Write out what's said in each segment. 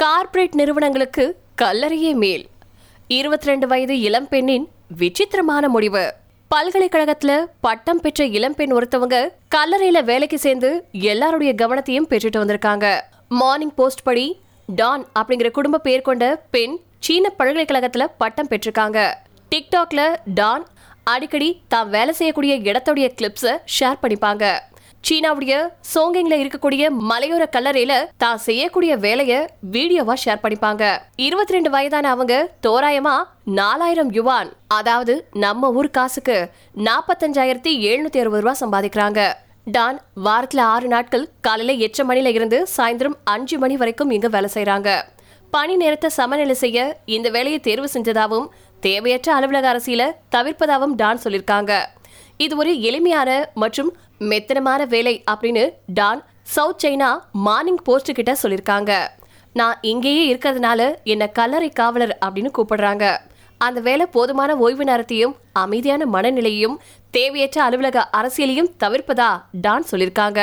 Corporate நிறுவனங்களுக்கு கல்லறையே மேல். இருபத்தி ரெண்டு வயது இளம்பெண்ணின் விசித்திரமான முடிவு. பல்கலைக்கழகத்துல பட்டம் பெற்ற இளம்பெண் ஒருத்தவங்க கல்லறையில வேலைக்கு சேர்ந்து எல்லாருடைய கவனத்தையும் பெற்றுட்டு வந்திருக்காங்க. மார்னிங் போஸ்ட் படி டான் அப்படிங்கிற குடும்ப பேர் கொண்ட பெண் சீன பல்கலைக்கழகத்துல பட்டம் பெற்றிருக்காங்க. டிக்டாக்ல டான் அடிக்கடி தான் வேலை செய்யக்கூடிய இடத்துடைய கிளிப்ஸை ஷேர் பண்ணிப்பாங்க. சீனாவுடைய சோங்கிங்ல இருக்கக்கூடிய மலையோர கல்லறையில தான் செய்யக்கூடிய வேலைய வீடியோவா ஷேர் பண்ணிப்பாங்க. இருபத்தி ரெண்டு வயதான அவங்க தோராயமா நாலாயிரம் யுவான் அதாவது நம்ம ஊர் காசுக்கு நாற்பத்தஞ்சாயிரத்தி எழுநூத்தி அறுபது ரூபா சம்பாதிக்கிறாங்க. டான் வாரத்துல ஆறு நாட்கள் காலையில எட்டு மணில இருந்து சாயந்தரம் அஞ்சு மணி வரைக்கும் இங்க வேலை செய்யறாங்க பணி நேரத்தை சமநிலை செய்ய இந்த வேலையை தேர்வு செஞ்சதாகவும் தேவையற்ற அலுவலக அரசியல தவிர்ப்பதாகவும் டான் சொல்லியிருக்காங்க. இது ஒரு எளிமையான மற்றும் மெத்தனமான வேலை அப்படின்னு டான் சவுத் சைனா மார்னிங் போஸ்ட் கிட்ட சொல்லியிருக்காங்க நான் இங்கேயே இருக்கிறதுனால என்ன கல்லறை காவலர் அப்படின்னு கூப்பிடுறாங்க. அந்த வேலை போதுமான ஓய்வு நேரத்தையும் அமைதியான மனநிலையையும் தேவையற்ற அலுவலக அரசியலையும் தவிர்ப்பதா டான் சொல்லியிருக்காங்க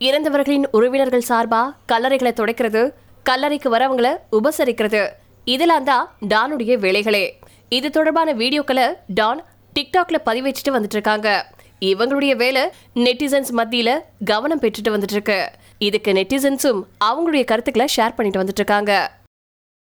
இறந்தவர்களின் உறவினர்கள் சார்பா கல்லறைகளை துடைக்கிறது கல்லறைக்கு வரவங்களை உபசரிக்கிறது. இதெல்லாம் தான் டானுடைய வேலைகளே. இது தொடர்பான வீடியோக்களை டான் டிக்டாக்ல பதிவேற்றிட்டு வந்துட்டு இருக்காங்க இவங்களுடைய வேலை நெட்டிசன்ஸ் மத்தியில கவனம் பெற்றுட்டு வந்துட்டு இருக்கு இதுக்கு நெட்டிசன்ஸும் அவங்களுடைய கருத்துக்களை ஷேர் பண்ணிட்டு வந்துட்டு இருக்காங்க